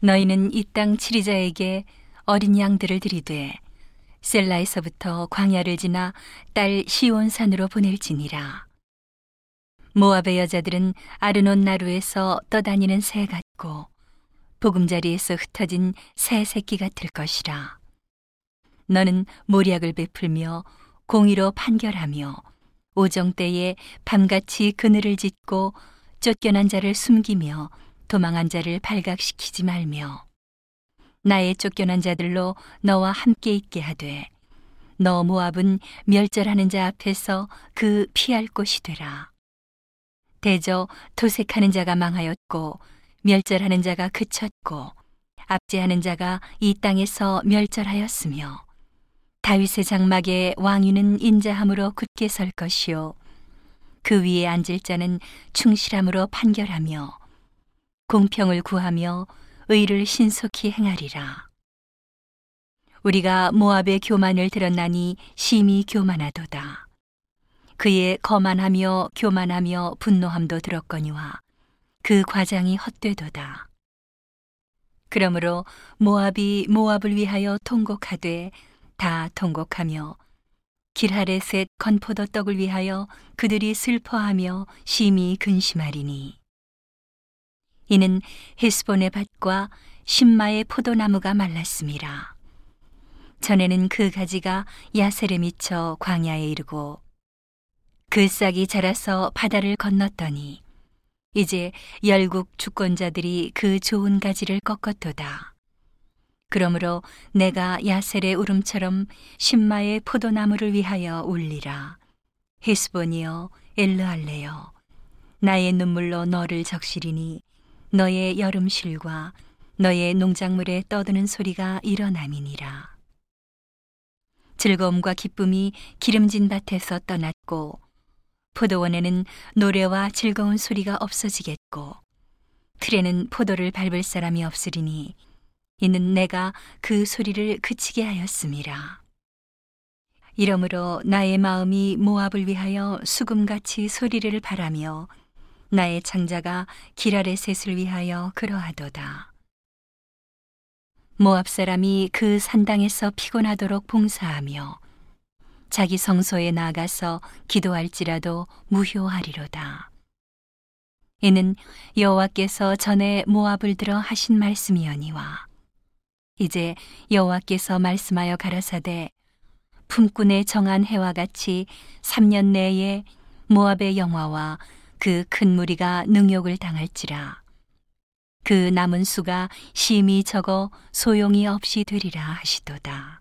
너희는 이 땅 치리자에게 어린 양들을 들이되 셀라에서부터 광야를 지나 딸 시온산으로 보낼지니라. 모압의 여자들은 아르논 나루에서 떠다니는 새 같고 보금자리에서 흩어진 새 새끼 같을 것이라. 너는 모략을 베풀며 공의로 판결하며 오정 때에 밤같이 그늘을 짓고 쫓겨난 자를 숨기며 도망한 자를 발각시키지 말며 나의 쫓겨난 자들로 너와 함께 있게 하되 너 모압은 멸절하는 자 앞에서 그 피할 곳이 되라. 대저 도색하는 자가 망하였고 멸절하는 자가 그쳤고 압제하는 자가 이 땅에서 멸절하였으며 다윗의 장막에 왕위는 인자함으로 굳게 설 것이요 그 위에 앉을 자는 충실함으로 판결하며 공평을 구하며 의를 신속히 행하리라. 우리가 모압의 교만을 들었나니 심히 교만하도다. 그의 거만하며 교만하며 분노함도 들었거니와 그 과장이 헛되도다. 그러므로 모압이 모압을 위하여 통곡하되 다 통곡하며 길하레셋 건포도 떡을 위하여 그들이 슬퍼하며 심히 근심하리니 이는 헤스본의 밭과 신마의 포도나무가 말랐습니다. 전에는 그 가지가 야셀에 미쳐 광야에 이르고 그 싹이 자라서 바다를 건넜더니 이제 열국 주권자들이 그 좋은 가지를 꺾었도다. 그러므로 내가 야셀의 울음처럼 신마의 포도나무를 위하여 울리라. 헤스본이여 엘르알레여 나의 눈물로 너를 적시리니 너의 여름실과 너의 농작물에 떠드는 소리가 일어남이니라. 즐거움과 기쁨이 기름진 밭에서 떠났고 포도원에는 노래와 즐거운 소리가 없어지겠고 틀에는 포도를 밟을 사람이 없으리니 이는 내가 그 소리를 그치게 하였음이라. 이러므로 나의 마음이 모압을 위하여 수금같이 소리를 바라며 나의 창자가 기랄의 셋을 위하여 그러하도다. 모압 사람이 그 산당에서 피곤하도록 봉사하며 자기 성소에 나가서 기도할지라도 무효하리로다. 이는 여호와께서 전에 모압을 들어 하신 말씀이오니와 이제 여호와께서 말씀하여 가라사대 품꾼의 정한 해와 같이 3년 내에 모압의 영화와 그 큰 무리가 능욕을 당할지라 그 남은 수가 심히 적어 소용이 없이 되리라 하시도다.